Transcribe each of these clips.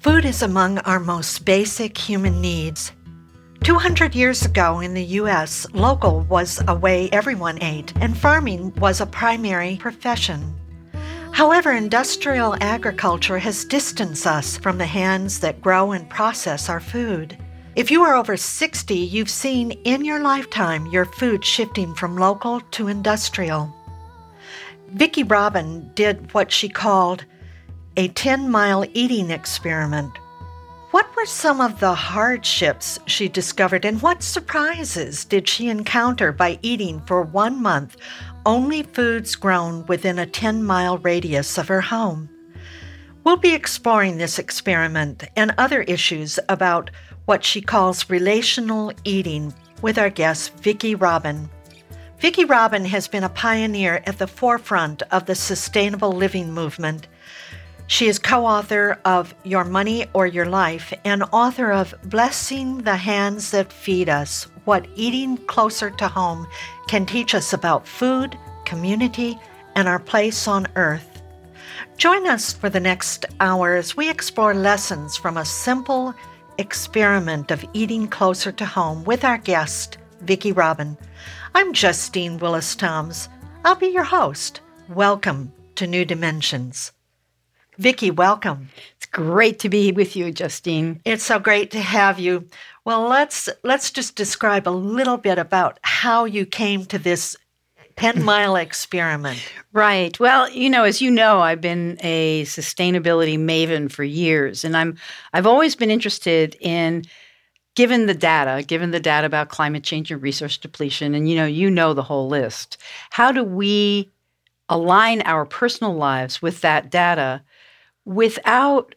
Food is among our most basic human needs. 200 years ago in the U.S., local was a way everyone ate, and farming was a primary profession. However, industrial agriculture has distanced us from the hands that grow and process our food. If you are over 60, you've seen in your lifetime your food shifting from local to industrial. Vicki Robin did what she called a 10 mile eating experiment. What were some of the hardships she discovered, and what surprises did she encounter by eating for one month only foods grown within a 10 mile radius of her home? We'll be exploring this experiment and other issues about what she calls relational eating with our guest, Vicki Robin. Vicki Robin has been a pioneer at the forefront of the sustainable living movement she is co author of Your Money or Your Life and author of Blessing the Hands That Feed Us What Eating Closer to Home Can Teach Us About Food, Community, and Our Place on Earth. Join us for the next hour as we explore lessons from a simple experiment of eating closer to home with our guest, Vicki Robin. I'm Justine Willis Toms. I'll be your host. Welcome to New Dimensions. Vicki, welcome. It's great to be with you, Justine. It's so great to have you. Well, let's let's just describe a little bit about how you came to this 10 mile experiment. Right. Well, you know, as you know, I've been a sustainability maven for years and I'm I've always been interested in given the data, given the data about climate change and resource depletion and you know, you know the whole list. How do we align our personal lives with that data without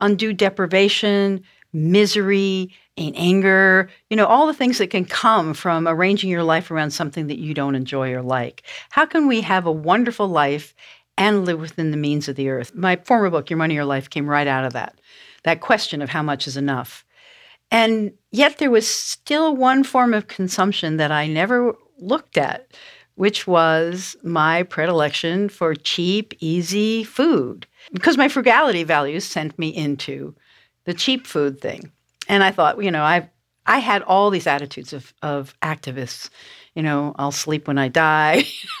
undue deprivation, misery, and anger, you know, all the things that can come from arranging your life around something that you don't enjoy or like. How can we have a wonderful life and live within the means of the earth? My former book, Your Money, Your Life, came right out of that. That question of how much is enough. And yet there was still one form of consumption that I never looked at, which was my predilection for cheap, easy food because my frugality values sent me into the cheap food thing. And I thought, you know, I I had all these attitudes of of activists. You know, I'll sleep when I die.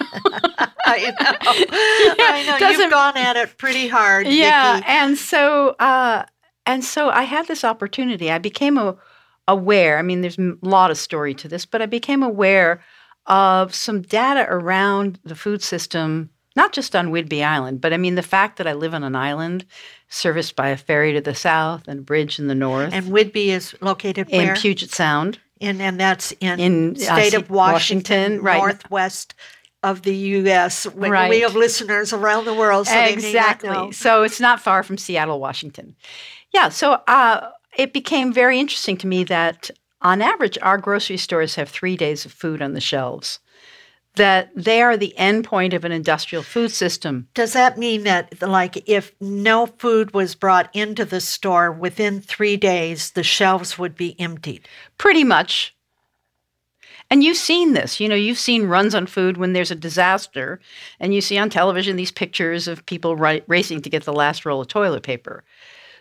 I know. I know. You've gone at it pretty hard. Yeah, and so uh, and so I had this opportunity. I became a, aware. I mean, there's a lot of story to this, but I became aware of some data around the food system not just on Whidbey Island, but I mean the fact that I live on an island serviced by a ferry to the south and a bridge in the north. And Whidbey is located where? In Puget Sound. In, and that's in, in uh, state uh, of Washington, Washington right. northwest of the U.S. Right. We have listeners around the world, so exactly. So it's not far from Seattle, Washington. Yeah. So uh, it became very interesting to me that on average, our grocery stores have three days of food on the shelves that they are the end point of an industrial food system. Does that mean that, like, if no food was brought into the store within three days, the shelves would be emptied? Pretty much. And you've seen this. You know, you've seen runs on food when there's a disaster, and you see on television these pictures of people racing to get the last roll of toilet paper.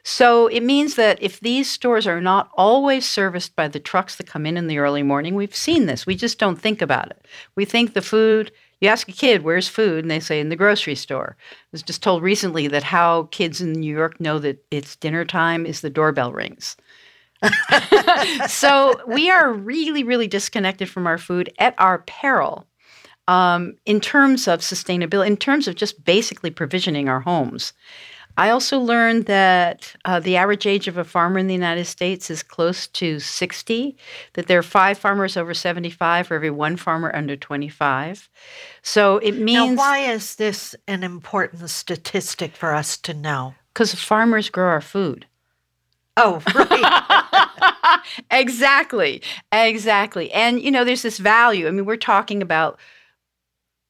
So it means that if these stores are not always serviced by the trucks that come in in the early morning, we've seen this. We just don't think about it. We think the food, you ask a kid, where's food? And they say, in the grocery store. I was just told recently that how kids in New York know that it's dinner time is the doorbell rings. so we are really, really disconnected from our food at our peril um, in terms of sustainability, in terms of just basically provisioning our homes. I also learned that uh, the average age of a farmer in the United States is close to 60, that there are five farmers over 75 for every one farmer under 25. So it means. Now, why is this an important statistic for us to know? Because farmers grow our food. Oh, right. exactly. Exactly. And, you know, there's this value. I mean, we're talking about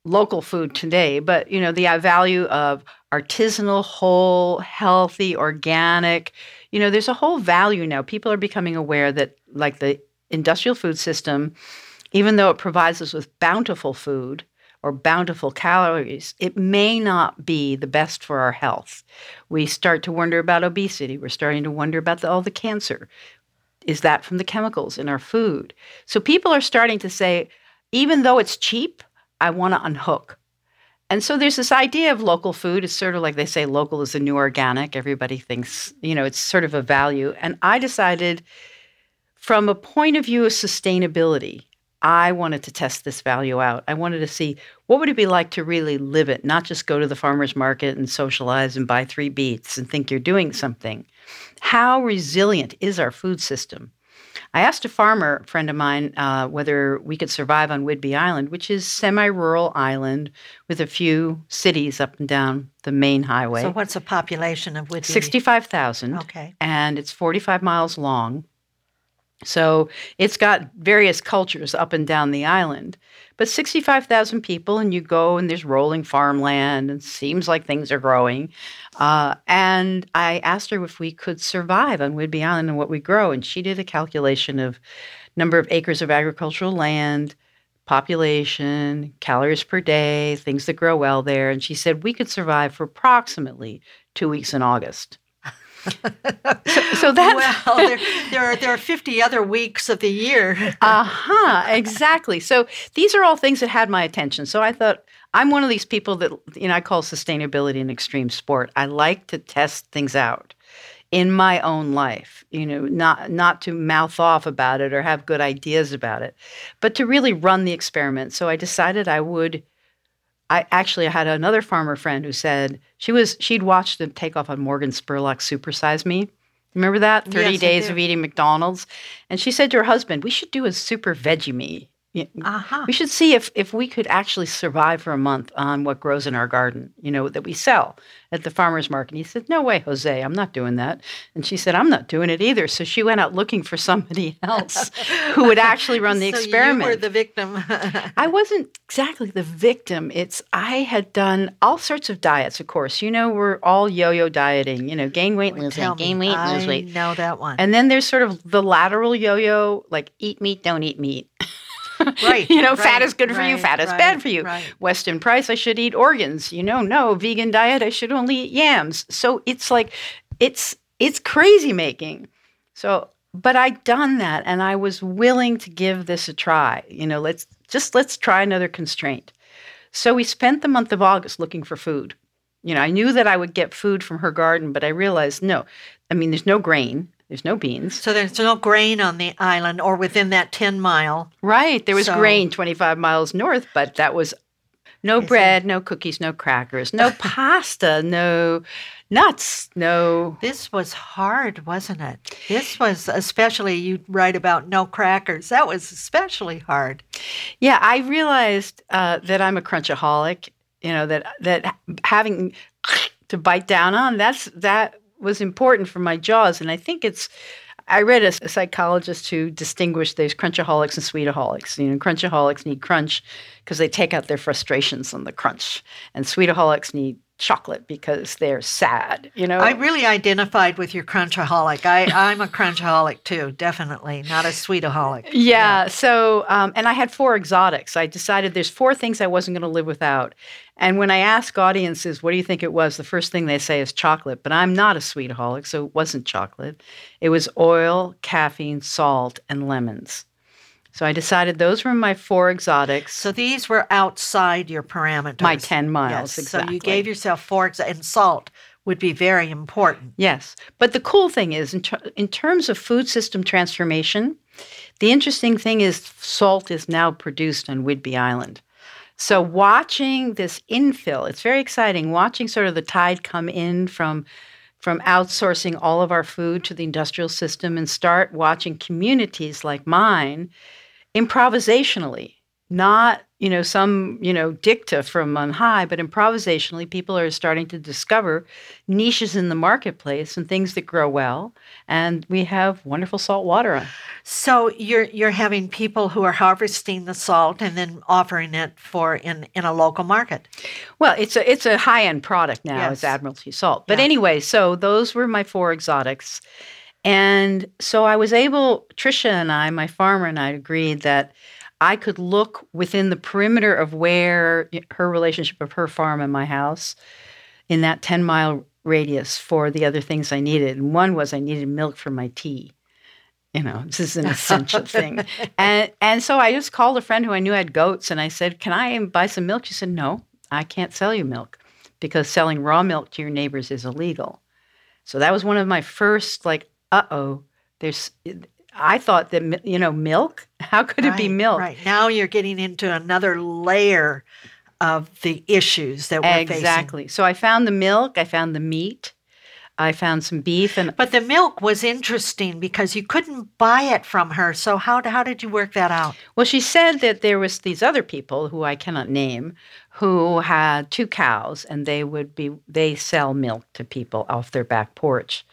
local food today, but, you know, the value of artisanal, whole, healthy, organic. You know, there's a whole value now. People are becoming aware that, like the industrial food system, even though it provides us with bountiful food or bountiful calories, it may not be the best for our health. We start to wonder about obesity. We're starting to wonder about the, all the cancer. Is that from the chemicals in our food? So people are starting to say, even though it's cheap, I want to unhook. And so there's this idea of local food. It's sort of like they say local is the new organic. Everybody thinks, you know, it's sort of a value. And I decided from a point of view of sustainability, I wanted to test this value out. I wanted to see what would it be like to really live it, not just go to the farmer's market and socialize and buy three beets and think you're doing something. How resilient is our food system? I asked a farmer friend of mine uh, whether we could survive on Whidbey Island, which is semi-rural island with a few cities up and down the main highway. So, what's the population of Whidbey? Sixty-five thousand. Okay, and it's forty-five miles long. So it's got various cultures up and down the island. But 65,000 people, and you go and there's rolling farmland, and seems like things are growing. Uh, and I asked her if we could survive on Whidbey Island and what we grow. And she did a calculation of number of acres of agricultural land, population, calories per day, things that grow well there. And she said we could survive for approximately two weeks in August so, so that well, there, there, are there are fifty other weeks of the year. uh huh. Exactly. So these are all things that had my attention. So I thought I'm one of these people that you know I call sustainability an extreme sport. I like to test things out in my own life you know not not to mouth off about it or have good ideas about it but to really run the experiment so i decided i would I actually had another farmer friend who said she was she'd watched the takeoff on Morgan Spurlock Supersize Me. Remember that? 30 yes, days of eating McDonald's. And she said to her husband, We should do a super veggie me. Uh-huh. We should see if if we could actually survive for a month on what grows in our garden, you know, that we sell at the farmers market. And he said, "No way, Jose, I'm not doing that." And she said, "I'm not doing it either." So she went out looking for somebody else who would actually run the so experiment. You were the victim. I wasn't exactly the victim. It's I had done all sorts of diets. Of course, you know, we're all yo-yo dieting. You know, gain weight, lose weight, gain weight, lose weight. I know that one. And then there's sort of the lateral yo-yo, like eat meat, don't eat meat. Right. you know, right, fat is good for right, you, fat is right, bad for you. Weston Price, I should eat organs. You know, no, vegan diet, I should only eat yams. So it's like it's it's crazy making. So but I'd done that and I was willing to give this a try. You know, let's just let's try another constraint. So we spent the month of August looking for food. You know, I knew that I would get food from her garden, but I realized no. I mean, there's no grain. There's no beans. So there's no grain on the island or within that 10 mile. Right. There was So- grain 25 miles north, but that was no bread, no cookies, no crackers, no pasta, no nuts, no. This was hard, wasn't it? This was especially, you write about no crackers. That was especially hard. Yeah, I realized uh, that I'm a crunchaholic. You know that that having to bite down on that's that was important for my jaws, and I think it's. I read a, a psychologist who distinguished there's crunchaholics and sweetaholics. You know, crunchaholics need crunch because they take out their frustrations on the crunch, and sweetaholics need chocolate because they're sad. You know, I really identified with your crunchaholic. I, I'm a crunchaholic too, definitely, not a sweetaholic. Yeah. yeah. So, um, and I had four exotics. I decided there's four things I wasn't going to live without. And when I ask audiences, what do you think it was? The first thing they say is chocolate. But I'm not a sweetaholic, so it wasn't chocolate. It was oil, caffeine, salt, and lemons. So I decided those were my four exotics. So these were outside your parameters. My 10 miles, yes. exactly. So you gave yourself four, exa- and salt would be very important. Yes. But the cool thing is, in, ter- in terms of food system transformation, the interesting thing is salt is now produced on Whidbey Island. So watching this infill, it's very exciting. Watching sort of the tide come in from from outsourcing all of our food to the industrial system and start watching communities like mine improvisationally, not you know some you know dicta from on high, but improvisationally, people are starting to discover niches in the marketplace and things that grow well, and we have wonderful salt water. So you're you're having people who are harvesting the salt and then offering it for in in a local market. Well, it's a it's a high end product now. Yes. It's Admiralty salt, but yeah. anyway, so those were my four exotics. And so I was able, Tricia and I, my farmer and I agreed that I could look within the perimeter of where her relationship of her farm and my house in that 10 mile radius for the other things I needed. And one was I needed milk for my tea. You know, this is an essential thing. And and so I just called a friend who I knew had goats and I said, Can I buy some milk? She said, No, I can't sell you milk because selling raw milk to your neighbors is illegal. So that was one of my first like uh oh, there's, I thought that, you know, milk, how could right, it be milk? Right. Now you're getting into another layer of the issues that we're exactly. facing. Exactly. So I found the milk, I found the meat, I found some beef and But the milk was interesting because you couldn't buy it from her. So how how did you work that out? Well, she said that there was these other people who I cannot name who had two cows and they would be they sell milk to people off their back porch.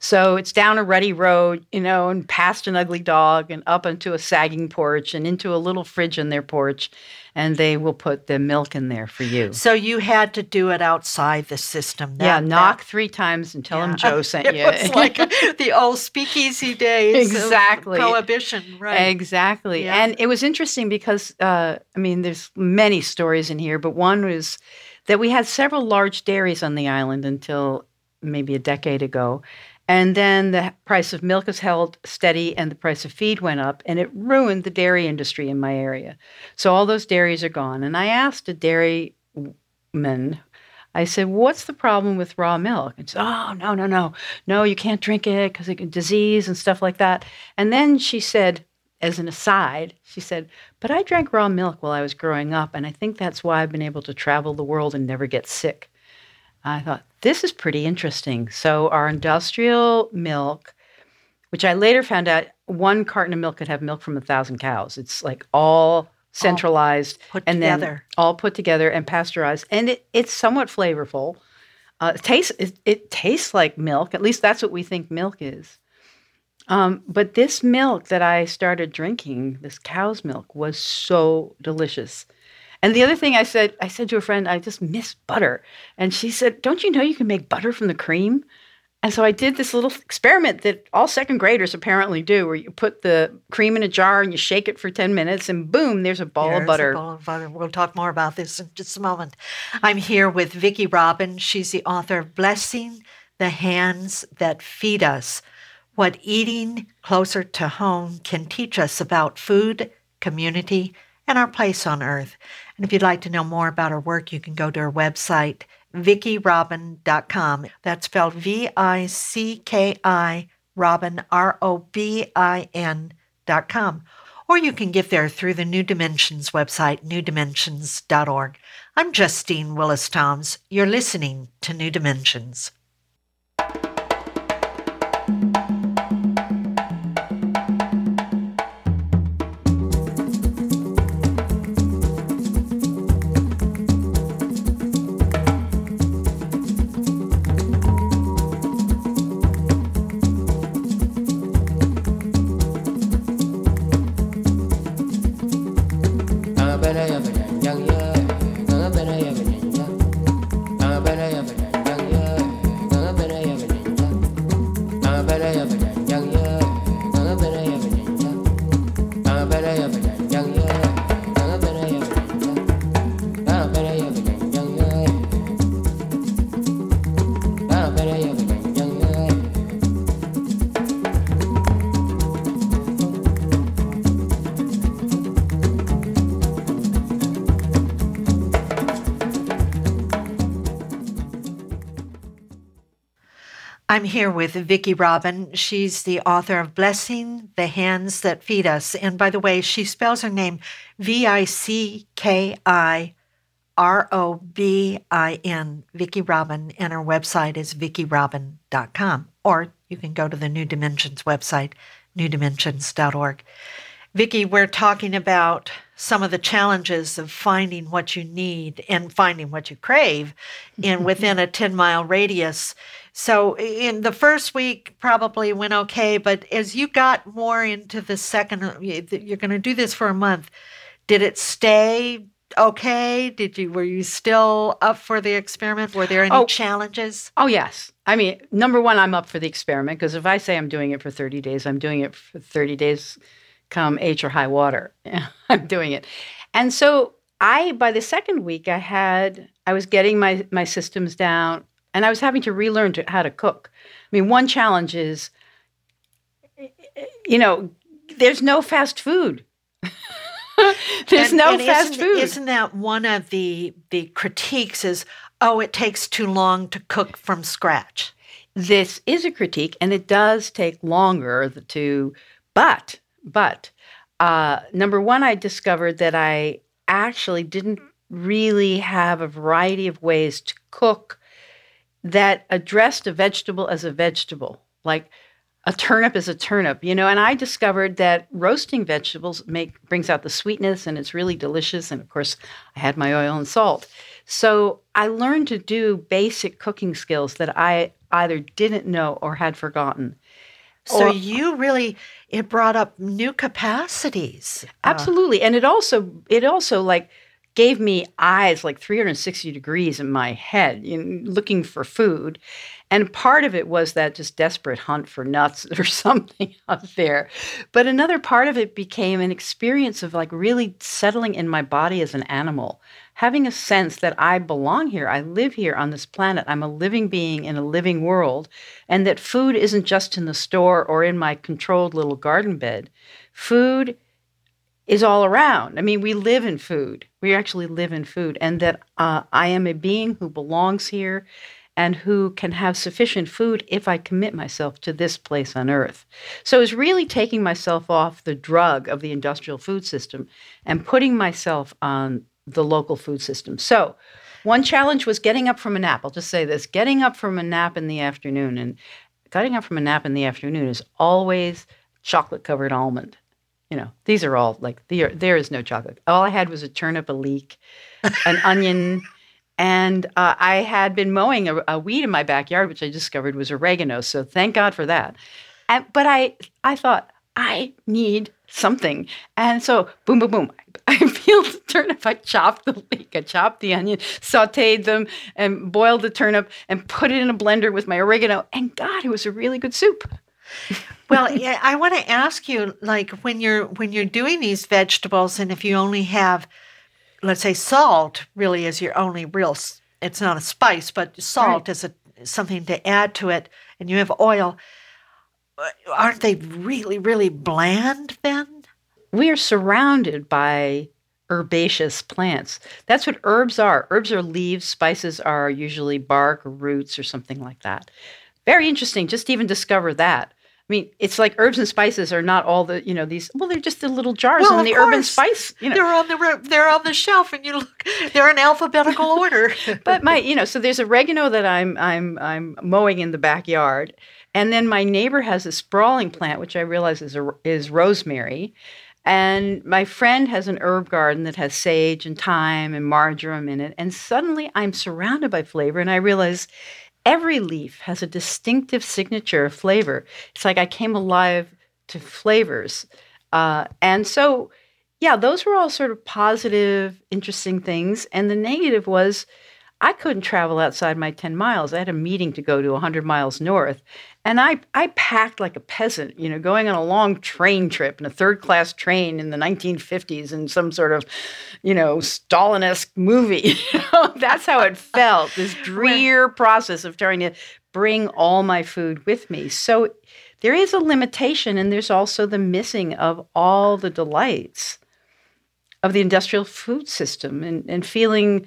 So it's down a rutty road, you know, and past an ugly dog and up into a sagging porch and into a little fridge in their porch. And they will put the milk in there for you. So you had to do it outside the system. That, yeah, knock that, three times and tell yeah. them Joe sent it you. It was like the old speakeasy days. Exactly. Prohibition, right. Exactly. Yeah. And it was interesting because, uh, I mean, there's many stories in here, but one was that we had several large dairies on the island until maybe a decade ago. And then the price of milk is held steady and the price of feed went up, and it ruined the dairy industry in my area. So all those dairies are gone. And I asked a dairyman, I said, What's the problem with raw milk? And she said, Oh, no, no, no. No, you can't drink it because it can disease and stuff like that. And then she said, as an aside, she said, But I drank raw milk while I was growing up, and I think that's why I've been able to travel the world and never get sick. I thought, this is pretty interesting. So, our industrial milk, which I later found out one carton of milk could have milk from a thousand cows. It's like all centralized all and together. then all put together and pasteurized. And it, it's somewhat flavorful. Uh, it tastes it, it, tastes like milk. At least that's what we think milk is. Um, but this milk that I started drinking, this cow's milk, was so delicious. And the other thing I said, I said to a friend, I just miss butter. And she said, Don't you know you can make butter from the cream? And so I did this little experiment that all second graders apparently do, where you put the cream in a jar and you shake it for 10 minutes, and boom, there's a ball there's of butter. A ball of butter. We'll talk more about this in just a moment. I'm here with Vicki Robin. She's the author of Blessing the Hands That Feed Us What Eating Closer to Home Can Teach Us About Food, Community, and Our Place on Earth. And if you'd like to know more about her work, you can go to her website, vickirobin.com. That's spelled V I C K I Robin, R O B I N.com. Or you can get there through the New Dimensions website, newdimensions.org. I'm Justine Willis Toms. You're listening to New Dimensions. I'm here with Vicki Robin. She's the author of Blessing the Hands That Feed Us. And by the way, she spells her name V I C K I R O B I N, Vicki Robin, and her website is vickirobin.com. Or you can go to the New Dimensions website, newdimensions.org. Vicki, we're talking about some of the challenges of finding what you need and finding what you crave in within a 10 mile radius. So in the first week probably went okay, but as you got more into the second uh, you're going to do this for a month, did it stay okay? Did you were you still up for the experiment? Were there any oh, challenges? Oh yes. I mean, number one, I'm up for the experiment because if I say I'm doing it for 30 days, I'm doing it for 30 days come H or high water. I'm doing it. And so I by the second week I had I was getting my my systems down and I was having to relearn to, how to cook. I mean, one challenge is you know, there's no fast food. there's and, no and fast isn't, food. Isn't that one of the the critiques is oh, it takes too long to cook from scratch. This is a critique and it does take longer to but but uh, number one, I discovered that I actually didn't really have a variety of ways to cook that addressed a vegetable as a vegetable, like a turnip is a turnip, you know. And I discovered that roasting vegetables make brings out the sweetness, and it's really delicious. And of course, I had my oil and salt, so I learned to do basic cooking skills that I either didn't know or had forgotten. So or, you really it brought up new capacities. Uh, Absolutely. Uh, and it also it also like gave me eyes like 360 degrees in my head, know, looking for food. And part of it was that just desperate hunt for nuts or something out there. But another part of it became an experience of like really settling in my body as an animal having a sense that I belong here, I live here on this planet, I'm a living being in a living world, and that food isn't just in the store or in my controlled little garden bed. Food is all around. I mean, we live in food. We actually live in food, and that uh, I am a being who belongs here and who can have sufficient food if I commit myself to this place on earth. So it's really taking myself off the drug of the industrial food system and putting myself on the local food system. So, one challenge was getting up from a nap. I'll just say this getting up from a nap in the afternoon. And getting up from a nap in the afternoon is always chocolate covered almond. You know, these are all like, there, there is no chocolate. All I had was a turnip, a leek, an onion. And uh, I had been mowing a, a, weed in my backyard, which I discovered was oregano. So thank God for that. And, but I, I thought, I need something. And so, boom, boom, boom. I peeled the turnip, I chopped the leek, I chopped the onion, sauteed them, and boiled the turnip, and put it in a blender with my oregano. And God, it was a really good soup. Well, yeah, I want to ask you, like when you're when you're doing these vegetables, and if you only have, let's say, salt, really is your only real. It's not a spice, but salt right. is a something to add to it, and you have oil uh, aren't they really, really bland then? We are surrounded by herbaceous plants. That's what herbs are. Herbs are leaves, spices are usually bark or roots or something like that. Very interesting. Just even discover that. I mean, it's like herbs and spices are not all the you know these. Well, they're just the little jars well, in the and spice. You know. They're on the they're on the shelf, and you look. They're in alphabetical order. but my you know, so there's oregano that I'm I'm I'm mowing in the backyard, and then my neighbor has a sprawling plant, which I realize is, a, is rosemary. And my friend has an herb garden that has sage and thyme and marjoram in it. And suddenly I'm surrounded by flavor, and I realize every leaf has a distinctive signature of flavor. It's like I came alive to flavors. Uh, and so, yeah, those were all sort of positive, interesting things. And the negative was I couldn't travel outside my 10 miles. I had a meeting to go to 100 miles north. And I, I packed like a peasant, you know, going on a long train trip in a third class train in the 1950s in some sort of, you know, Stalinesque movie. That's how it felt, this drear process of trying to bring all my food with me. So there is a limitation, and there's also the missing of all the delights of the industrial food system and, and feeling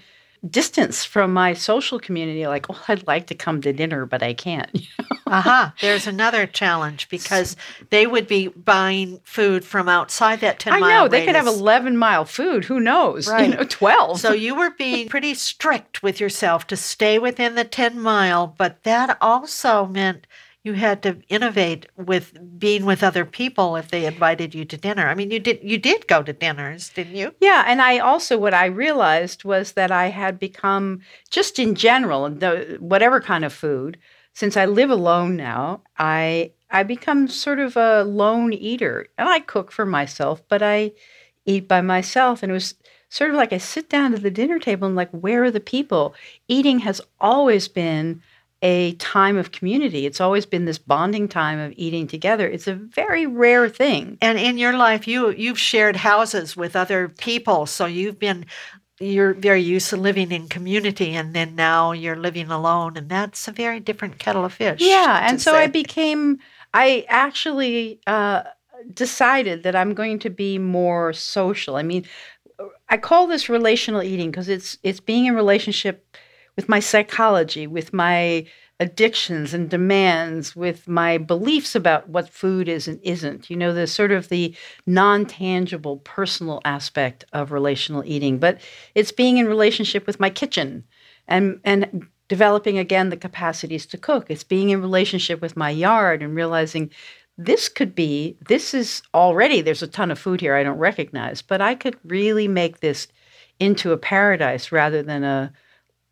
distance from my social community. Like, oh, I'd like to come to dinner, but I can't. uh huh. There's another challenge because they would be buying food from outside that 10 mile I know. radius. They could have 11 mile food. Who knows? Right. You know, 12. So you were being pretty strict with yourself to stay within the 10 mile, but that also meant you had to innovate with being with other people if they invited you to dinner. I mean, you did you did go to dinners, didn't you? Yeah, and I also what I realized was that I had become just in general, the, whatever kind of food. Since I live alone now, I I become sort of a lone eater, and I cook for myself, but I eat by myself, and it was sort of like I sit down to the dinner table and like, where are the people? Eating has always been a time of community. It's always been this bonding time of eating together. It's a very rare thing. And in your life, you you've shared houses with other people, so you've been you're very used to living in community, and then now you're living alone, and that's a very different kettle of fish. Yeah, and so say. I became. I actually uh, decided that I'm going to be more social. I mean, I call this relational eating because it's it's being in relationship with my psychology, with my addictions and demands, with my beliefs about what food is and isn't. You know, the sort of the non-tangible personal aspect of relational eating. But it's being in relationship with my kitchen and and developing again the capacities to cook. It's being in relationship with my yard and realizing this could be this is already there's a ton of food here I don't recognize, but I could really make this into a paradise rather than a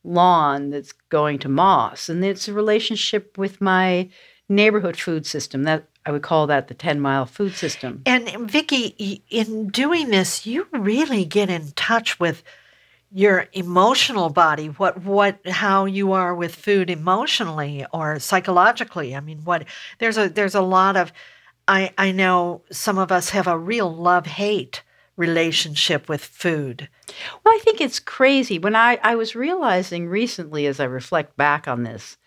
lawn that's going to moss. And it's a relationship with my neighborhood food system. That I would call that the 10 mile food system. And Vicki, in doing this, you really get in touch with your emotional body, what what how you are with food emotionally or psychologically. I mean, what there's a there's a lot of I I know some of us have a real love-hate relationship with food. Well, I think it's crazy. When I, I was realizing recently as I reflect back on this,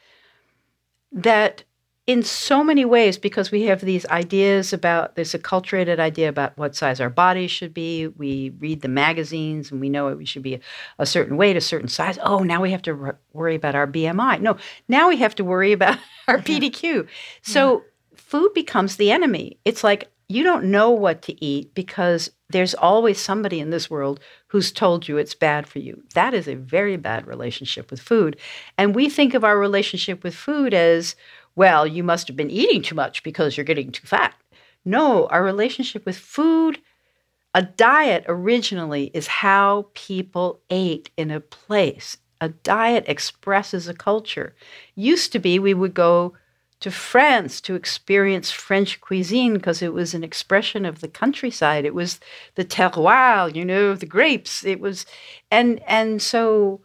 that in so many ways, because we have these ideas about, this acculturated idea about what size our bodies should be. We read the magazines and we know it we should be a, a certain weight, a certain size. Oh, now we have to r- worry about our BMI. No, now we have to worry about our PDQ. So yeah. food becomes the enemy. It's like you don't know what to eat because there's always somebody in this world who's told you it's bad for you. That is a very bad relationship with food. And we think of our relationship with food as, well, you must have been eating too much because you're getting too fat. No, our relationship with food, a diet originally is how people ate in a place. A diet expresses a culture. Used to be we would go to France to experience French cuisine because it was an expression of the countryside. It was the terroir, you know, the grapes. It was, and and so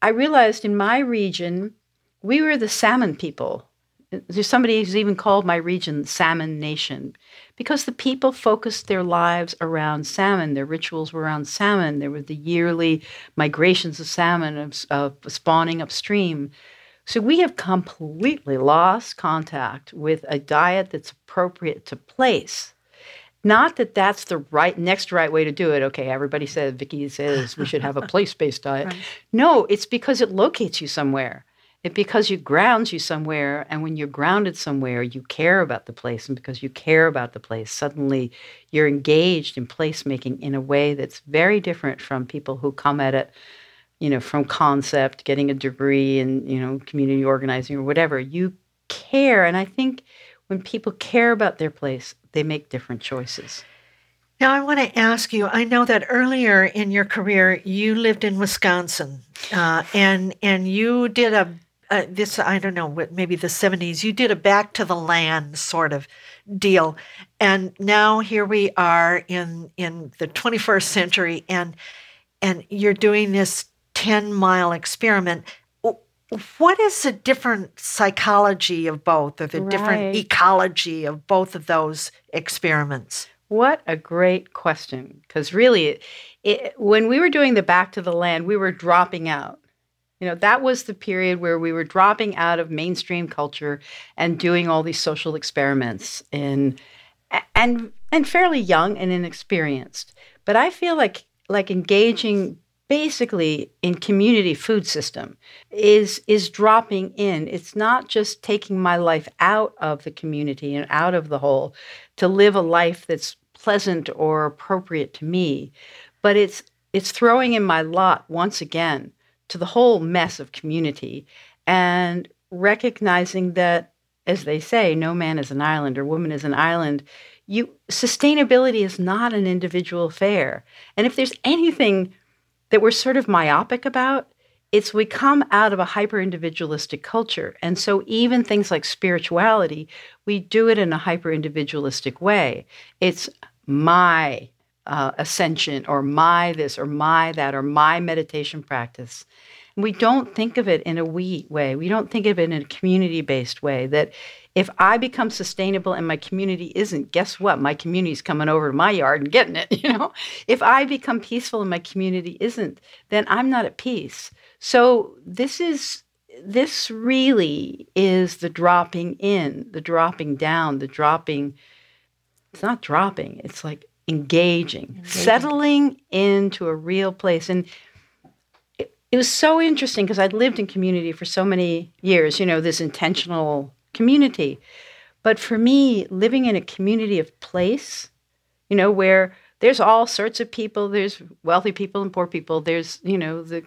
I realized in my region we were the salmon people. There's somebody who's even called my region Salmon Nation because the people focused their lives around salmon. Their rituals were around salmon. There were the yearly migrations of salmon, of, of spawning upstream. So we have completely lost contact with a diet that's appropriate to place. Not that that's the right next right way to do it. Okay, everybody says Vicki says we should have a place-based diet. Right. No, it's because it locates you somewhere. It because it grounds you somewhere, and when you're grounded somewhere, you care about the place, and because you care about the place, suddenly you're engaged in placemaking in a way that's very different from people who come at it you know, from concept, getting a degree in, you know, community organizing or whatever. You care. And I think when people care about their place, they make different choices. Now, I want to ask you. I know that earlier in your career, you lived in Wisconsin, uh, and and you did a, a this. I don't know, maybe the seventies. You did a back to the land sort of deal, and now here we are in in the twenty first century, and and you're doing this 10 mile experiment. What is the different psychology of both, or the right. different ecology of both of those experiments? What a great question. Because really, it, it, when we were doing the back to the land, we were dropping out. You know, that was the period where we were dropping out of mainstream culture and doing all these social experiments and and and fairly young and inexperienced. But I feel like like engaging basically in community food system is is dropping in. It's not just taking my life out of the community and out of the whole to live a life that's pleasant or appropriate to me but it's it's throwing in my lot once again to the whole mess of community and recognizing that as they say no man is an island or woman is an island. You sustainability is not an individual affair. And if there's anything that we're sort of myopic about, it's we come out of a hyper individualistic culture. And so even things like spirituality, we do it in a hyper individualistic way. It's my uh, ascension or my this or my that or my meditation practice. And we don't think of it in a we way. We don't think of it in a community based way that if I become sustainable and my community isn't, guess what? My community's coming over to my yard and getting it, you know? If I become peaceful and my community isn't, then I'm not at peace. So this is this really is the dropping in, the dropping down, the dropping it's not dropping, it's like engaging, engaging. settling into a real place and it, it was so interesting because I'd lived in community for so many years, you know, this intentional community. But for me, living in a community of place, you know, where there's all sorts of people, there's wealthy people and poor people, there's, you know, the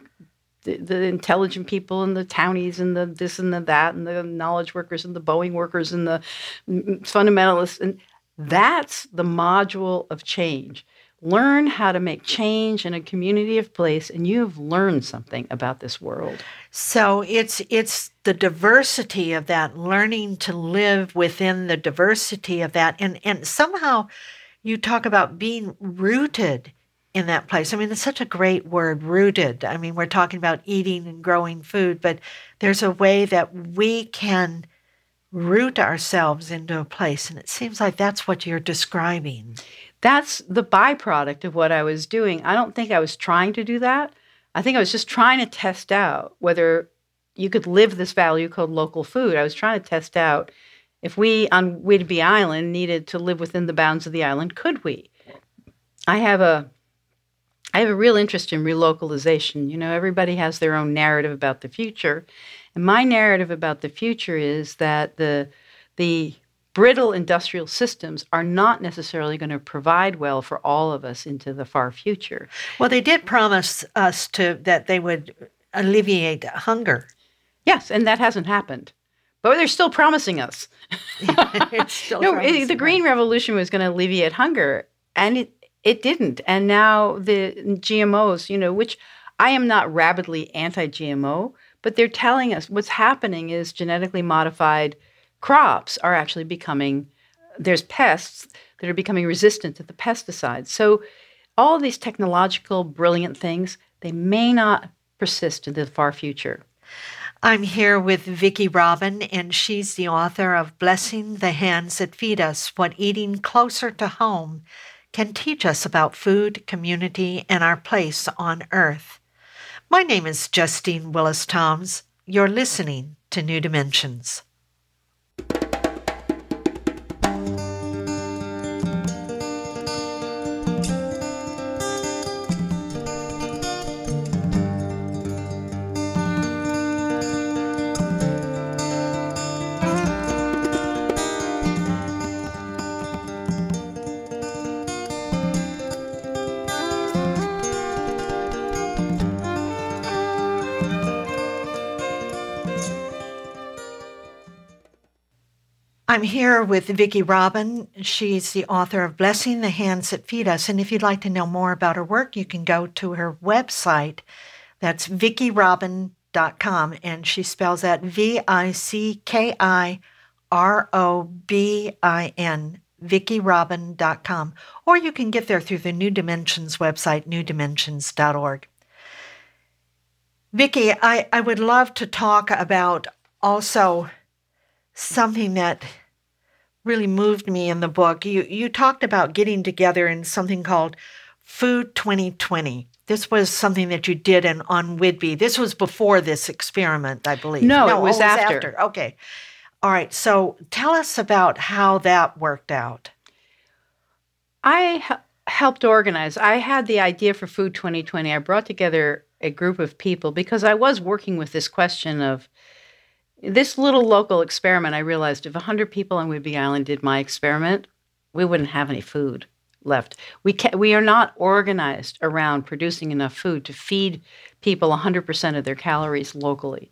the, the intelligent people and the townies and the this and the that and the knowledge workers and the Boeing workers and the mm, mm, fundamentalists and that's the module of change learn how to make change in a community of place and you've learned something about this world. So it's it's the diversity of that learning to live within the diversity of that. And and somehow you talk about being rooted in that place. I mean it's such a great word rooted. I mean we're talking about eating and growing food but there's a way that we can root ourselves into a place and it seems like that's what you're describing that's the byproduct of what I was doing. I don't think I was trying to do that. I think I was just trying to test out whether you could live this value called local food. I was trying to test out if we on Whidbey Island needed to live within the bounds of the island, could we? I have a I have a real interest in relocalization. You know, everybody has their own narrative about the future. And my narrative about the future is that the the brittle industrial systems are not necessarily going to provide well for all of us into the far future. Well, they did promise us to that they would alleviate hunger. Yes, and that hasn't happened. But they're still promising us. still no, promising the Green Revolution was going to alleviate hunger, and it it didn't. And now the GMOs, you know, which I am not rabidly anti-GMO, but they're telling us what's happening is genetically modified crops are actually becoming there's pests that are becoming resistant to the pesticides. So all these technological brilliant things, they may not persist in the far future. I'm here with Vicki Robin, and she's the author of Blessing the Hands That Feed Us What Eating Closer to Home Can Teach Us About Food, Community, and Our Place on Earth. My name is Justine Willis Toms. You're listening to New Dimensions. I'm here with Vicki Robin. She's the author of Blessing the Hands That Feed Us. And if you'd like to know more about her work, you can go to her website. That's vickirobin.com. And she spells that V I C K I R O B I N, vickirobin.com. Or you can get there through the New Dimensions website, newdimensions.org. Vicki, I, I would love to talk about also something that really moved me in the book. You you talked about getting together in something called Food 2020. This was something that you did in on Whidbey. This was before this experiment, I believe. No, no oh, it was, oh, after. after. Okay. All right. So tell us about how that worked out. I helped organize. I had the idea for Food 2020. I brought together a group of people because I was working with this question of this little local experiment. I realized if 100 people on Whidbey Island did my experiment, we wouldn't have any food left. We can, we are not organized around producing enough food to feed people 100% of their calories locally.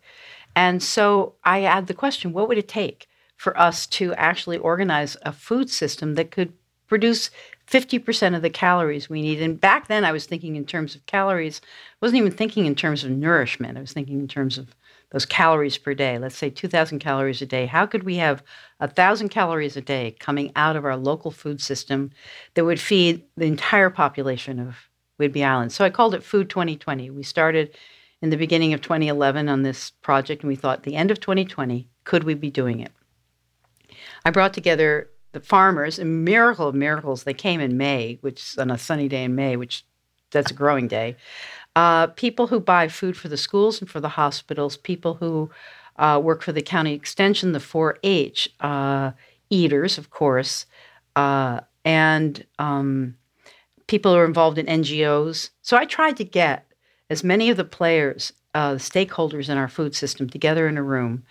And so I had the question, what would it take for us to actually organize a food system that could produce 50% of the calories we need. And back then I was thinking in terms of calories. I wasn't even thinking in terms of nourishment. I was thinking in terms of those calories per day. Let's say 2,000 calories a day. How could we have 1,000 calories a day coming out of our local food system that would feed the entire population of Whidbey Island? So I called it Food 2020. We started in the beginning of 2011 on this project, and we thought the end of 2020, could we be doing it? I brought together the farmers, a miracle of miracles, they came in May, which on a sunny day in May, which that's a growing day. Uh, people who buy food for the schools and for the hospitals, people who uh, work for the county extension, the 4 H, uh, eaters, of course, uh, and um, people who are involved in NGOs. So I tried to get as many of the players, uh, the stakeholders in our food system together in a room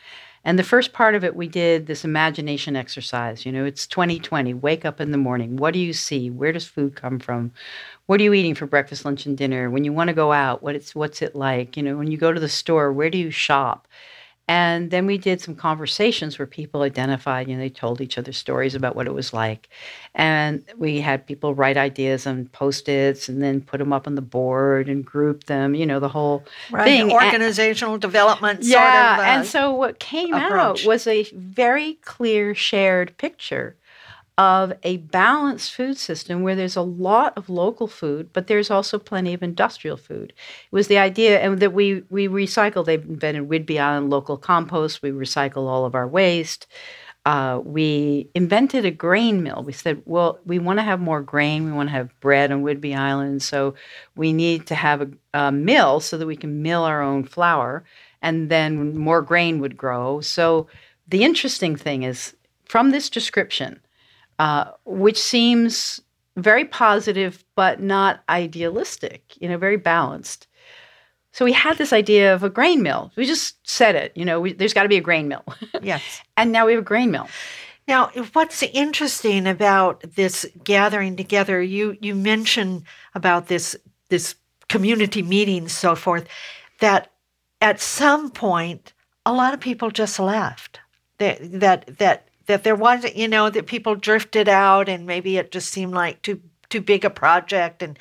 and the first part of it, we did this imagination exercise. You know, it's 2020. Wake up in the morning. What do you see? Where does food come from? What are you eating for breakfast, lunch, and dinner? When you want to go out, what it's what's it like? You know, when you go to the store, where do you shop? And then we did some conversations where people identified, you know, they told each other stories about what it was like. And we had people write ideas on post its and then put them up on the board and group them, you know, the whole right, thing. Organizational and, development yeah, sort of. Uh, and so what came approach. out was a very clear shared picture of a balanced food system where there's a lot of local food, but there's also plenty of industrial food. It was the idea, and that we we recycle. They've invented Whidbey Island local compost. We recycle all of our waste. Uh, we invented a grain mill. We said, well, we want to have more grain. We want to have bread on Whidbey Island, so we need to have a, a mill so that we can mill our own flour, and then more grain would grow. So the interesting thing is, from this description uh, which seems very positive but not idealistic, you know, very balanced. So we had this idea of a grain mill. We just said it, you know, we, there's got to be a grain mill. Yes. and now we have a grain mill. Now, what's interesting about this gathering together, you you mentioned about this this community meeting, so forth, that at some point a lot of people just left. That that that that there wasn't, you know that people drifted out and maybe it just seemed like too too big a project. And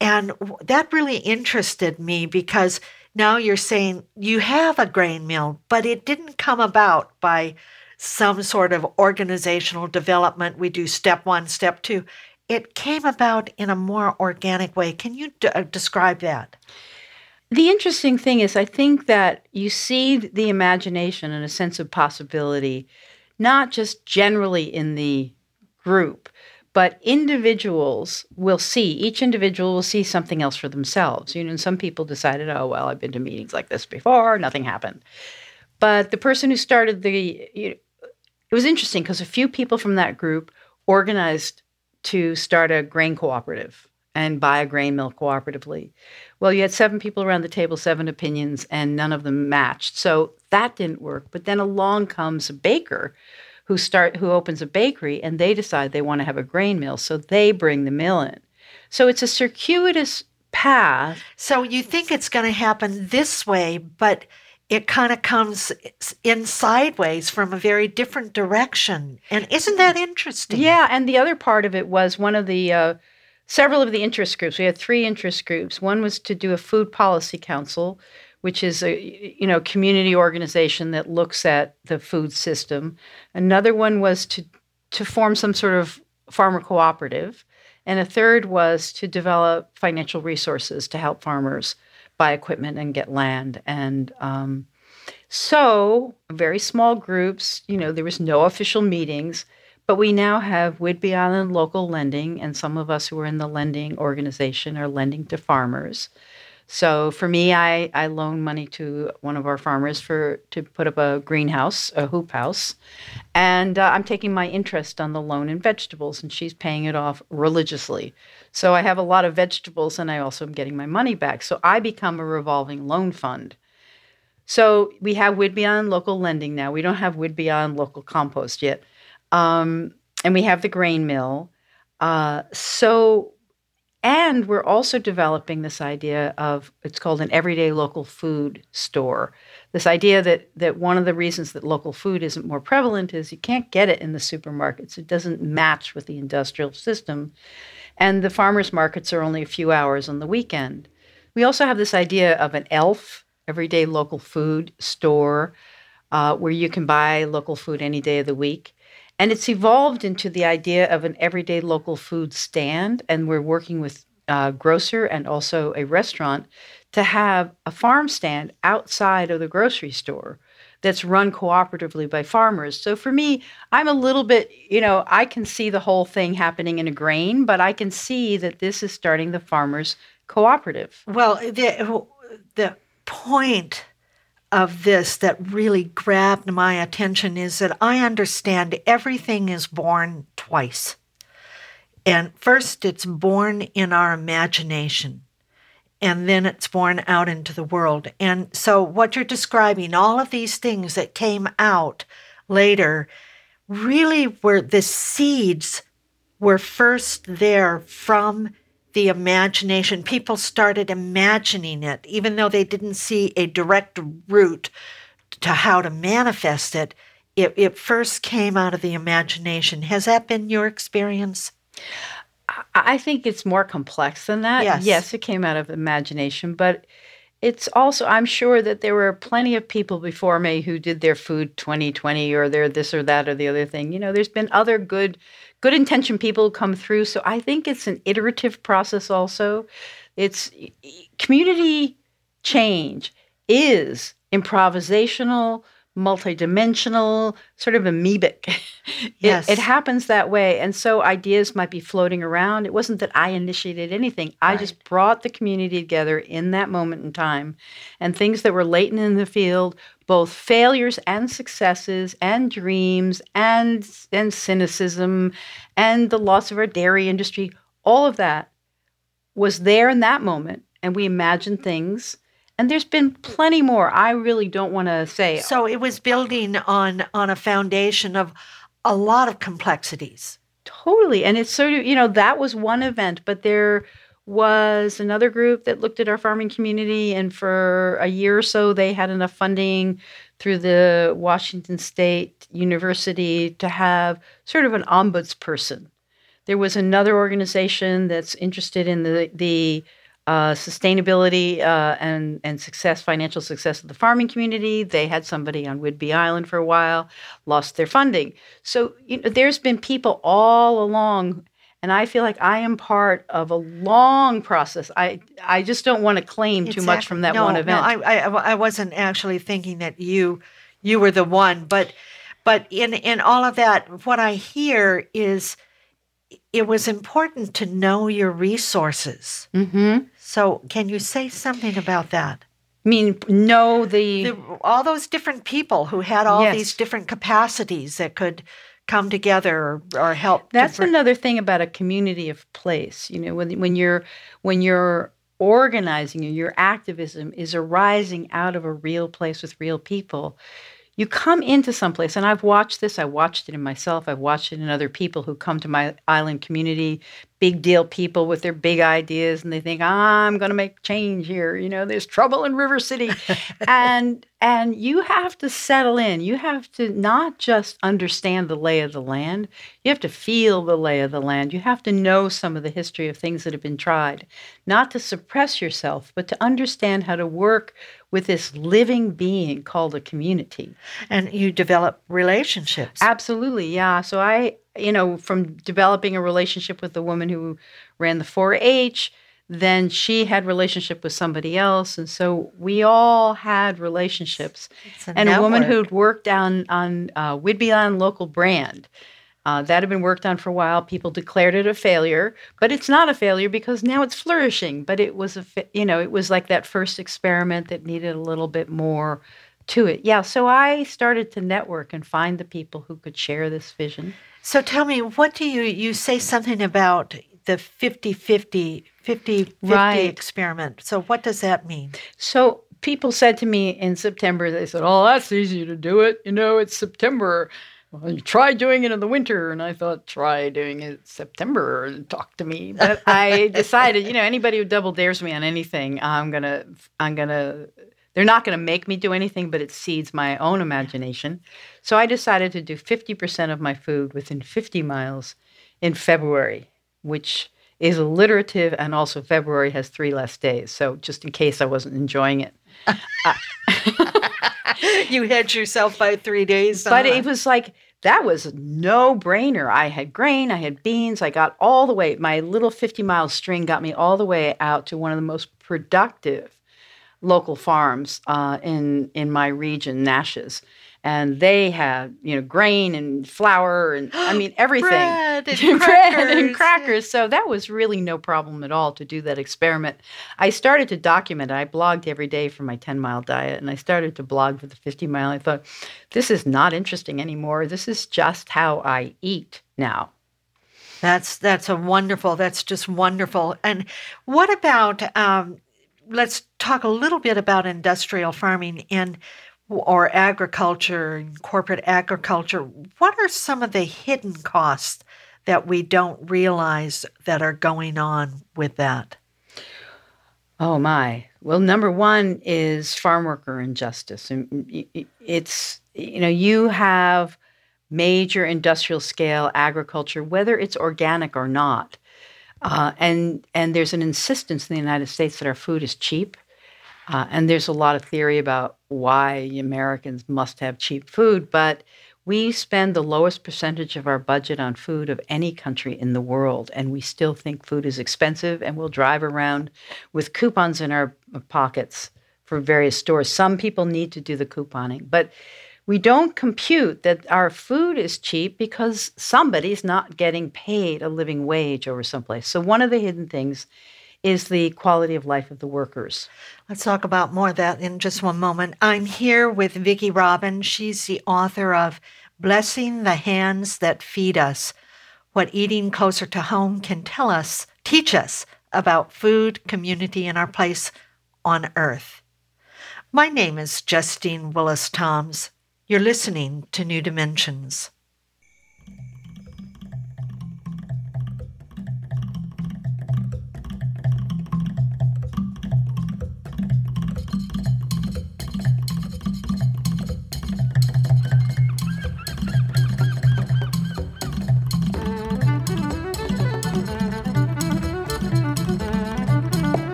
and that really interested me because now you're saying you have a grain mill but it didn't come about by some sort of organizational development. We do step 1 step 2 it came about in a more organic way. Can you d- uh, describe that? The interesting thing is i think that you see the imagination and a sense of possibility not just generally in the group, but individuals will see, each individual will see something else for themselves. You know, and some people decided, oh, well, I've been to meetings like this before, nothing happened. But the person who started the, you know, it was interesting because a few people from that group organized to start a grain cooperative and buy a grain mill cooperatively. Well, you had seven people around the table, seven opinions, and none of them matched. So that didn't work. But then along comes a baker who start who opens a bakery and they decide they want to have a grain mill. So they bring the mill in. So it's a circuitous path. So you think it's going to happen this way, but it kind of comes in sideways from a very different direction. And isn't that interesting? Yeah, and the other part of it was one of the uh, several of the interest groups. We had three interest groups. One was to do a food policy council, which is a you know community organization that looks at the food system. Another one was to to form some sort of farmer cooperative, and a third was to develop financial resources to help farmers buy equipment and get land. And um, so, very small groups. You know, there was no official meetings but we now have Whidbey Island local lending, and some of us who are in the lending organization are lending to farmers. So for me, I, I loan money to one of our farmers for to put up a greenhouse, a hoop house, and uh, I'm taking my interest on the loan in vegetables, and she's paying it off religiously. So I have a lot of vegetables, and I also am getting my money back. So I become a revolving loan fund. So we have on local lending now. We don't have on local compost yet, um, and we have the grain mill. Uh, so and we're also developing this idea of it's called an everyday local food store. This idea that that one of the reasons that local food isn't more prevalent is you can't get it in the supermarkets. It doesn't match with the industrial system. And the farmers markets are only a few hours on the weekend. We also have this idea of an ELF, everyday local food store, uh, where you can buy local food any day of the week. And it's evolved into the idea of an everyday local food stand. And we're working with a grocer and also a restaurant to have a farm stand outside of the grocery store that's run cooperatively by farmers. So for me, I'm a little bit, you know, I can see the whole thing happening in a grain, but I can see that this is starting the farmers cooperative. Well, the the point of this that really grabbed my attention is that I understand everything is born twice. And first, it's born in our imagination, and then it's born out into the world. And so, what you're describing, all of these things that came out later, really were the seeds were first there from the imagination. People started imagining it, even though they didn't see a direct route to how to manifest it. It, it first came out of the imagination. Has that been your experience? I think it's more complex than that. Yes. yes, it came out of imagination, but it's also i'm sure that there were plenty of people before me who did their food 2020 or their this or that or the other thing you know there's been other good good intention people come through. So I think it's an iterative process also. It's community change is improvisational, multidimensional, sort of amoebic. Yes. It, it, happens that way. And so ideas might be floating around. It wasn't that I initiated anything, I just brought the community together in that moment in time. And things that were latent in the field, both failures and successes, and dreams, and, and cynicism, and the loss of our dairy industry, all of that was there in that moment. And we imagined things and there's been plenty more i really don't want to say. So it was building on on a foundation of a lot of complexities. Totally and it's sort of you know that was one event but there was another group that looked at our farming community and for a year or so they had enough funding through the washington state university to have sort of an ombudsperson. There was another organization that's interested in the the uh, sustainability uh, and and success, financial success of the farming community. They had somebody on Whidbey Island for a while, lost their funding. So you know, there's been people all along, and I feel like I am part of a long process. I I just don't want to claim exactly. too much from that no, one event. No, I, I I wasn't actually thinking that you you were the one, but but in in all of that, what I hear is it was important to know your resources. Mm-hmm. So, can you say something about that? I mean, know the, the all those different people who had all Yes. these different capacities that could come together or, or help. That's br- another thing about a community of place. You know, when when you're when you're organizing and your activism is arising out of a real place with real people, you come into someplace, and I've watched this. I watched it in myself. I've watched it in other people who come to my island community, big deal people with their big ideas, and they think I'm going to make change here. You know, there's trouble in River City, and and you have to settle in. You have to not just understand the lay of the land. You have to feel the lay of the land. You have to know some of the history of things that have been tried, not to suppress yourself, but to understand how to work with this living being called a community. and you develop relationships. Absolutely, yeah. So I, you know, from developing a relationship with the woman who ran the 4-H, then she had relationship with somebody else, and so we all had relationships. A and a woman who'd worked on on uh, Whidbey Island local brand. Uh, that had been worked on for a while. People declared it a failure, but it's not a failure because now it's flourishing. But it was a, you know, it was like that first experiment that needed a little bit more to it. Yeah. So I started to network and find the people who could share this vision. So tell me, what do you, you say something about the 50 50 50 right. experiment. So, what does that mean? So, people said to me in September, they said, Oh, that's easy to do it. You know, it's September. Well, try doing it in the winter. And I thought, try doing it September and talk to me. But I decided, you know, anybody who double dares me on anything, I'm going to, I'm going to, they're not going to make me do anything, but it seeds my own imagination. So I decided to do 50% of my food within 50 miles in February, which is alliterative and also February has three less days. So just in case I wasn't enjoying it. Uh, you hedged yourself by three days. But it was like that was no brainer. I had grain, I had beans, I got all the way. My little 50 mile string got me all the way out to one of the most productive local farms uh, in in my region, Nash's and they had you know grain and flour and I mean everything, bread, and, bread and crackers. So that was really no problem at all to do that experiment. I started to document. I blogged every day for my ten mile diet, and I started to blog for the fifty mile. I thought this is not interesting anymore. This is just how I eat now. That's that's a wonderful. That's just wonderful. And what about? Um, let's talk a little bit about industrial farming and or agriculture and corporate agriculture, what are some of the hidden costs that we don't realize that are going on with that? Oh my. Well, number one is farm worker injustice. It's, you know, you have major industrial scale agriculture, whether it's organic or not. Uh, and and there's an insistence in the United States that our food is cheap uh, and there's a lot of theory about why Americans must have cheap food, but we spend the lowest percentage of our budget on food of any country in the world, and we still think food is expensive, and we'll drive around with coupons in our pockets for various stores. Some people need to do the couponing, but we don't compute that our food is cheap because somebody's not getting paid a living wage over someplace. So, one of the hidden things is the quality of life of the workers. Let's talk about more of that in just one moment. I'm here with Vicki Robin. She's the author of Blessing the Hands That Feed Us What Eating Closer to Home Can Tell Us, Teach Us about Food, Community, and Our Place on Earth. My name is Justine Willis Toms. You're listening to New Dimensions.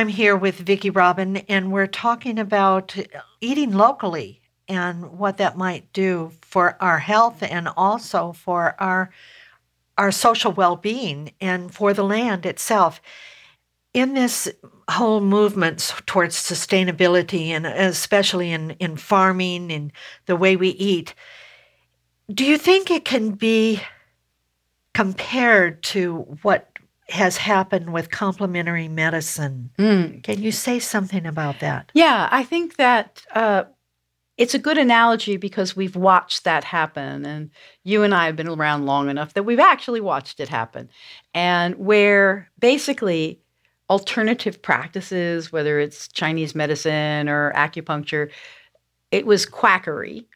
I'm here with Vicki Robin, and we're talking about eating locally and what that might do for our health and also for our our social well-being and for the land itself. In this whole movement towards sustainability and especially in, in farming and the way we eat, do you think it can be compared to what has happened with complementary medicine. Mm. Can you say something about that? Yeah, I think that uh, it's a good analogy because we've watched that happen. And you and I have been around long enough that we've actually watched it happen. And where basically alternative practices, whether it's Chinese medicine or acupuncture, it was quackery.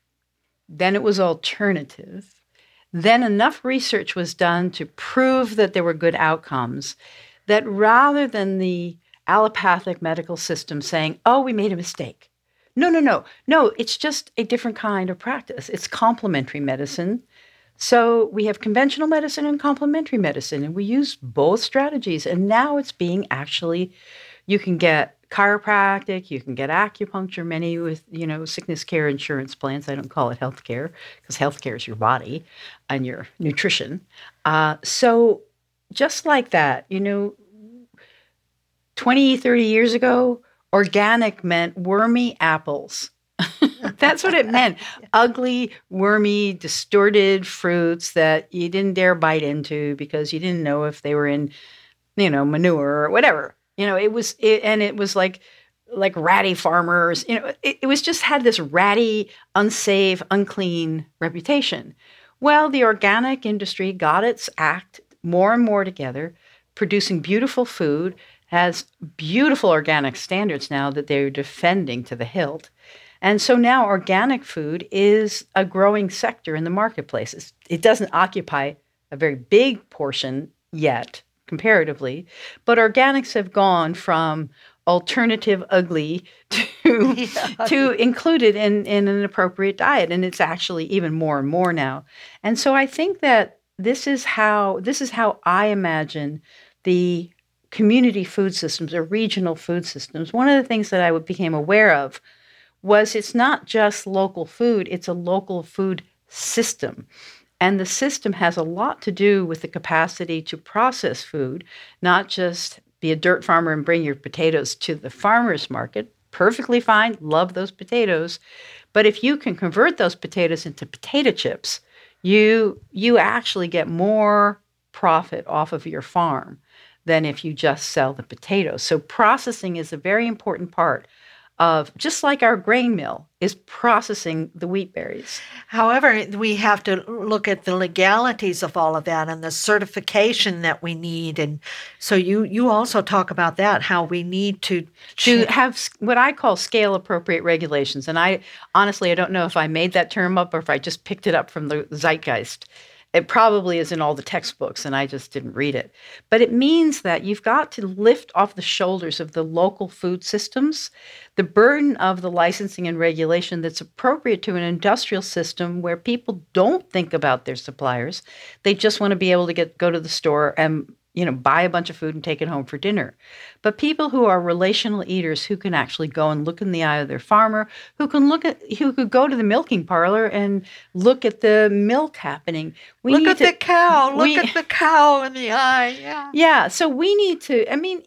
Then it was alternative. Then enough research was done to prove that there were good outcomes that rather than the allopathic medical system saying, oh, we made a mistake. No, no, no. No, it's just a different kind of practice. It's complementary medicine. So we have conventional medicine and complementary medicine, and we use both strategies. And now it's being actually, you can get chiropractic, you can get acupuncture, many with, you know, sickness care insurance plans. I don't call it health care because health care is your body and your nutrition. Uh, so just like that, you know, 20, 30 years ago, organic meant wormy apples. That's what it meant. Ugly, wormy, distorted fruits that you didn't dare bite into because you didn't know if they were in, you know, manure or whatever. You know, it was, it, and it was like, like ratty farmers. You know, it, it was just had this ratty, unsafe, unclean reputation. Well, the organic industry got its act more and more together, producing beautiful food, has beautiful organic standards now that they're defending to the hilt. And so now organic food is a growing sector in the marketplaces. It doesn't occupy a very big portion yet, comparatively, but organics have gone from alternative ugly to yeah. to included in, in an appropriate diet. And it's actually even more and more now. And so I think that this is how this is how I imagine the community food systems or regional food systems. One of the things that I became aware of was it's not just local food, it's a local food system. And the system has a lot to do with the capacity to process food, not just be a dirt farmer and bring your potatoes to the farmer's market. Perfectly fine, love those potatoes. But if you can convert those potatoes into potato chips, you you actually get more profit off of your farm than if you just sell the potatoes. So processing is a very important part of just like our grain mill is processing the wheat berries. However, we have to look at the legalities of all of that and the certification that we need. And so you you also talk about that how we need to to have what I call scale appropriate regulations. And I honestly I don't know if I made that term up or if I just picked it up from the zeitgeist. It probably is in all the textbooks, and I just didn't read it. But it means that you've got to lift off the shoulders of the local food systems the burden of the licensing and regulation that's appropriate to an industrial system where people don't think about their suppliers. They just want to be able to get go to the store and you know, buy a bunch of food and take it home for dinner. But people who are relational eaters who can actually go and look in the eye of their farmer, who can look at who could go to the milking parlor and look at the milk happening. We look at to, the cow. Look at the cow in the eye. Yeah. Yeah. So we need to, I mean,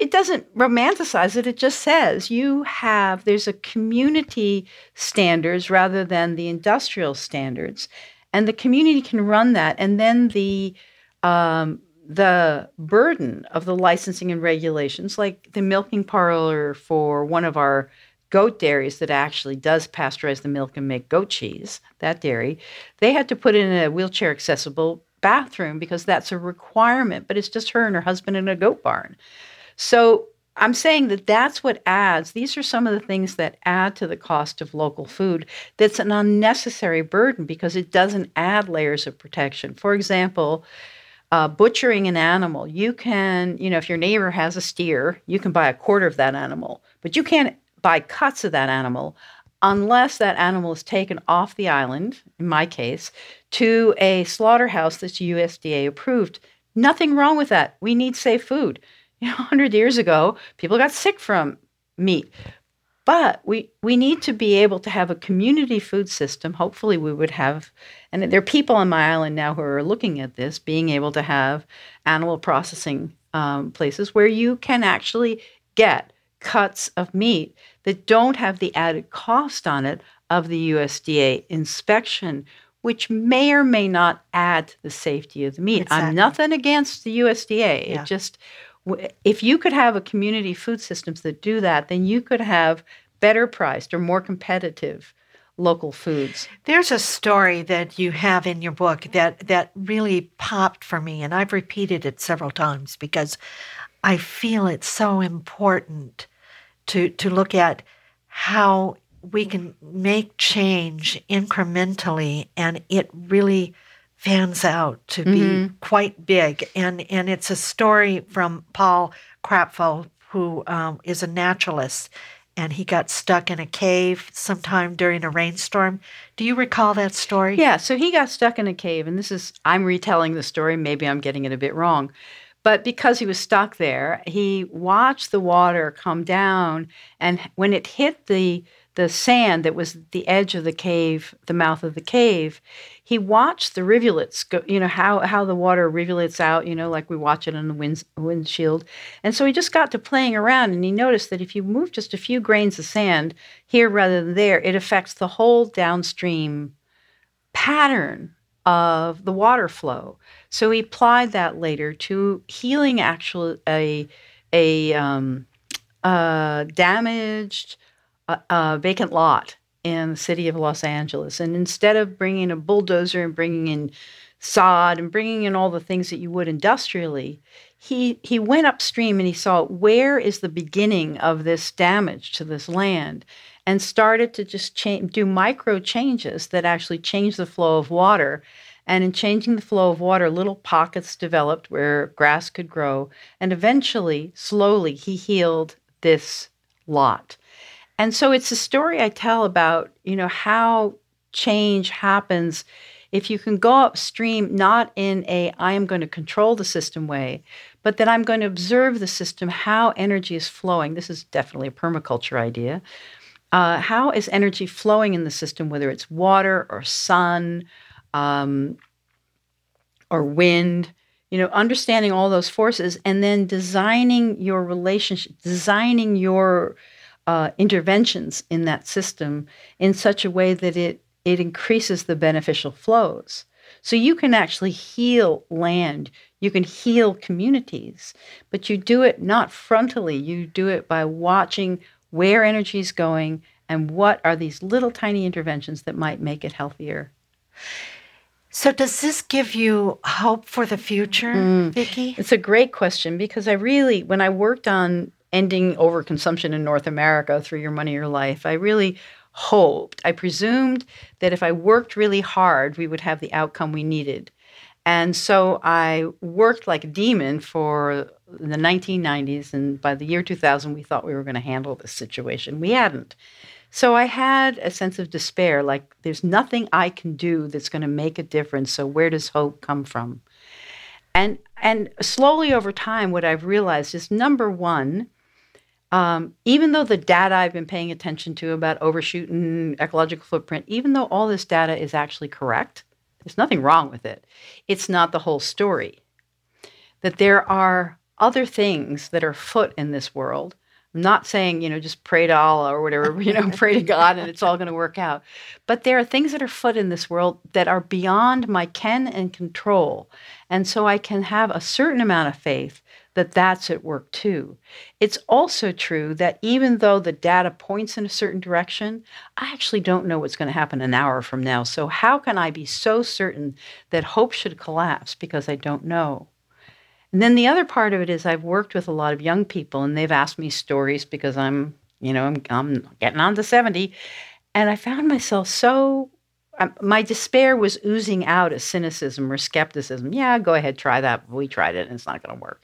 it doesn't romanticize it. It just says you have, there's a community standards rather than the industrial standards. And the community can run that. And then the um, the burden of the licensing and regulations, like the milking parlor for one of our goat dairies that actually does pasteurize the milk and make goat cheese, that dairy, they had to put in a wheelchair accessible bathroom because that's a requirement, but it's just her and her husband in a goat barn. So I'm saying that that's what adds, these are some of the things that add to the cost of local food. That's an unnecessary burden because it doesn't add layers of protection. For example, uh, butchering an animal, you can, you know, if your neighbor has a steer, you can buy a quarter of that animal, but you can't buy cuts of that animal unless that animal is taken off the island, in my case, to a slaughterhouse that's USDA approved. Nothing wrong with that. We need safe food. You know, 100 years ago, people got sick from meat. But we, we need to be able to have a community food system. Hopefully, we would have, and there are people on my island now who are looking at this, being able to have animal processing um, places where you can actually get cuts of meat that don't have the added cost on it of the USDA inspection, which may or may not add to the safety of the meat. Exactly. I'm nothing against the USDA. Yeah. It just if you could have a community food systems that do that, then you could have better priced or more competitive local foods. There's a story that you have in your book that that really popped for me and I've repeated it several times because I feel it's so important to to look at how we can make change incrementally and it really fans out to be mm-hmm. quite big. And, and it's a story from Paul Krafel, who um, is a naturalist and he got stuck in a cave sometime during a rainstorm. Do you recall that story? Yeah, so he got stuck in a cave, and this is, I'm retelling the story. Maybe I'm getting it a bit wrong. But because he was stuck there, he watched the water come down, and when it hit the the sand that was the edge of the cave, the mouth of the cave, he watched the rivulets go, you know, how, how the water rivulets out, you know, like we watch it on the wind, windshield. And so he just got to playing around and he noticed that if you move just a few grains of sand here rather than there, it affects the whole downstream pattern of the water flow. So he applied that later to healing actual a a um, uh, damaged a, vacant lot in the city of Los Angeles. And instead of bringing a bulldozer and bringing in sod and bringing in all the things that you would industrially, he he went upstream and he saw where is the beginning of this damage to this land and started to just change, do micro changes that actually change the flow of water. And in changing the flow of water, little pockets developed where grass could grow. And eventually, slowly, he healed this lot. And so it's a story I tell about, you know, how change happens if you can go upstream not in a I am going to control the system way, but that I'm going to observe the system, how energy is flowing. This is definitely a permaculture idea. Uh, how is energy flowing in the system, whether it's water or sun um, or wind? You know, understanding all those forces and then designing your relationship, designing your uh, interventions in that system in such a way that it it increases the beneficial flows. So you can actually heal land, you can heal communities, but you do it not frontally. You do it by watching where energy is going and what are these little tiny interventions that might make it healthier. So does this give you hope for the future, mm. Vicki? It's a great question because I really when I worked on ending overconsumption in North America through your money, your life. I really hoped, I presumed that if I worked really hard, we would have the outcome we needed. And so I worked like a demon for the 1990s. And by the year 2000, we thought we were going to handle this situation. We hadn't. So I had a sense of despair like, there's nothing I can do that's going to make a difference. So where does hope come from? And, and slowly over time, what I've realized is number one, um, even though the data I've been paying attention to about overshooting ecological footprint, even though all this data is actually correct, there's nothing wrong with it. It's not the whole story. That there are other things that are foot in this world. I'm not saying, you know, just pray to Allah or whatever, you know, pray to God and it's all going to work out. But there are things that are foot in this world that are beyond my ken and control. And so I can have a certain amount of faith that that's at work too. It's also true that even though the data points in a certain direction, I actually don't know what's going to happen an hour from now. So, how can I be so certain that hope should collapse because I don't know? And then the other part of it is I've worked with a lot of young people and they've asked me stories because I'm, you know, I'm, I'm getting on to 70. And I found myself so um, my despair was oozing out as cynicism or skepticism. Yeah, go ahead, try that. We tried it and it's not going to work.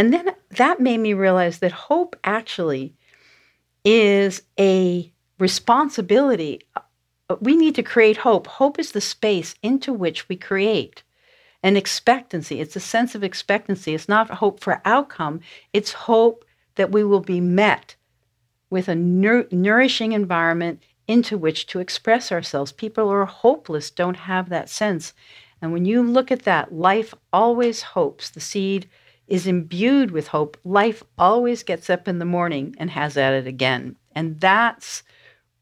And then that made me realize that hope actually is a responsibility. Uh, we need to create hope. Hope is the space into which we create an expectancy. It's a sense of expectancy. It's not hope for outcome, it's hope that we will be met with a nour- nourishing environment into which to express ourselves. People who are hopeless don't have that sense. And when you look at that, life always hopes. The seed is imbued with hope, life always gets up in the morning and has at it again. And that's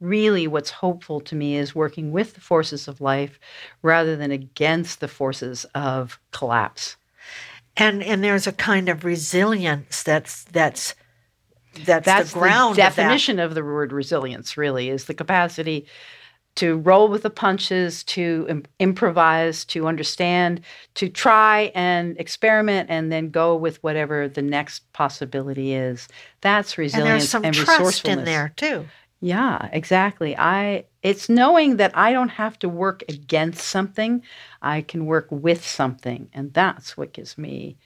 really what's hopeful to me is working with the forces of life rather than against the forces of collapse. And and there's a kind of resilience that's that's that's, that's the ground the definition of, of, the word resilience really is the capacity to roll with the punches, to Im- improvise, to understand, to try and experiment, and then go with whatever the next possibility is. That's resilience and, and trust in there too. Yeah, exactly. I it's knowing that I don't have to work against something; I can work with something, and that's what gives me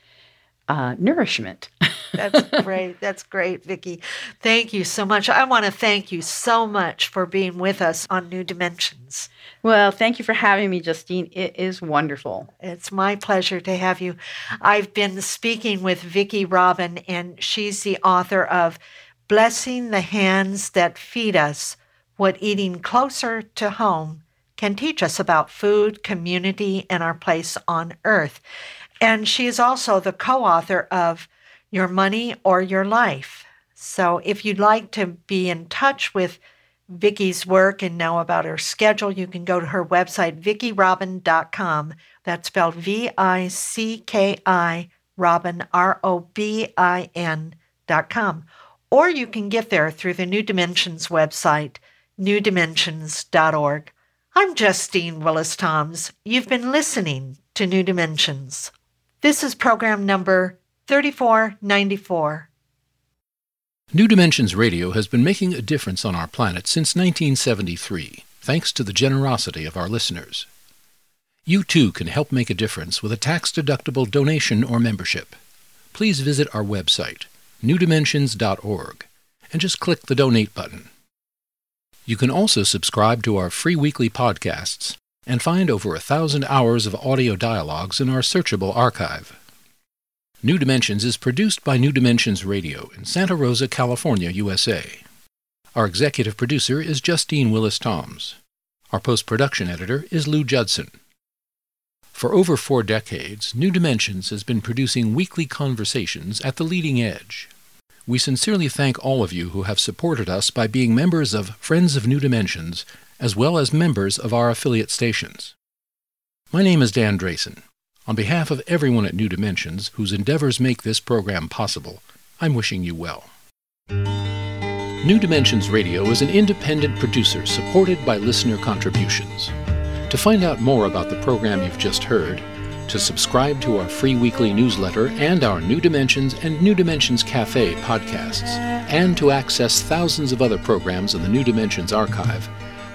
uh, nourishment. That's great. That's great, Vicki. Thank you so much. I want to thank you so much for being with us on New Dimensions. Well, thank you for having me, Justine. It is wonderful. It's my pleasure to have you. I've been speaking with Vicki Robin, and she's the author of Blessing the Hands That Feed Us What Eating Closer to Home Can Teach Us About Food, Community, and Our Place on Earth. And she is also the co author of Your Money or Your Life. So if you'd like to be in touch with Vicki's work and know about her schedule, you can go to her website, vickirobin.com. That's spelled V I C K I Robin, R O B I N.com. Or you can get there through the New Dimensions website, newdimensions.org. I'm Justine Willis Toms. You've been listening to New Dimensions. This is program number 3494. New Dimensions Radio has been making a difference on our planet since 1973, thanks to the generosity of our listeners. You too can help make a difference with a tax deductible donation or membership. Please visit our website, newdimensions.org, and just click the donate button. You can also subscribe to our free weekly podcasts and find over a thousand hours of audio dialogues in our searchable archive. New Dimensions is produced by New Dimensions Radio in Santa Rosa, California, USA. Our executive producer is Justine Willis Toms. Our post production editor is Lou Judson. For over four decades, New Dimensions has been producing weekly conversations at the leading edge. We sincerely thank all of you who have supported us by being members of Friends of New Dimensions as well as members of our affiliate stations. My name is Dan Drayson. On behalf of everyone at New Dimensions whose endeavors make this program possible, I'm wishing you well. New Dimensions Radio is an independent producer supported by listener contributions. To find out more about the program you've just heard, to subscribe to our free weekly newsletter and our New Dimensions and New Dimensions Cafe podcasts, and to access thousands of other programs in the New Dimensions archive,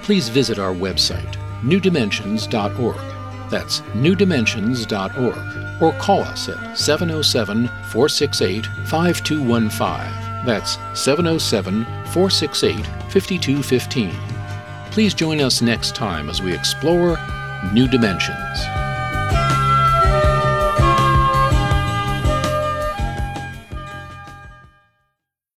please visit our website, newdimensions.org. That's newdimensions.org. Or call us at 707 468 5215. That's 707 468 5215. Please join us next time as we explore New Dimensions.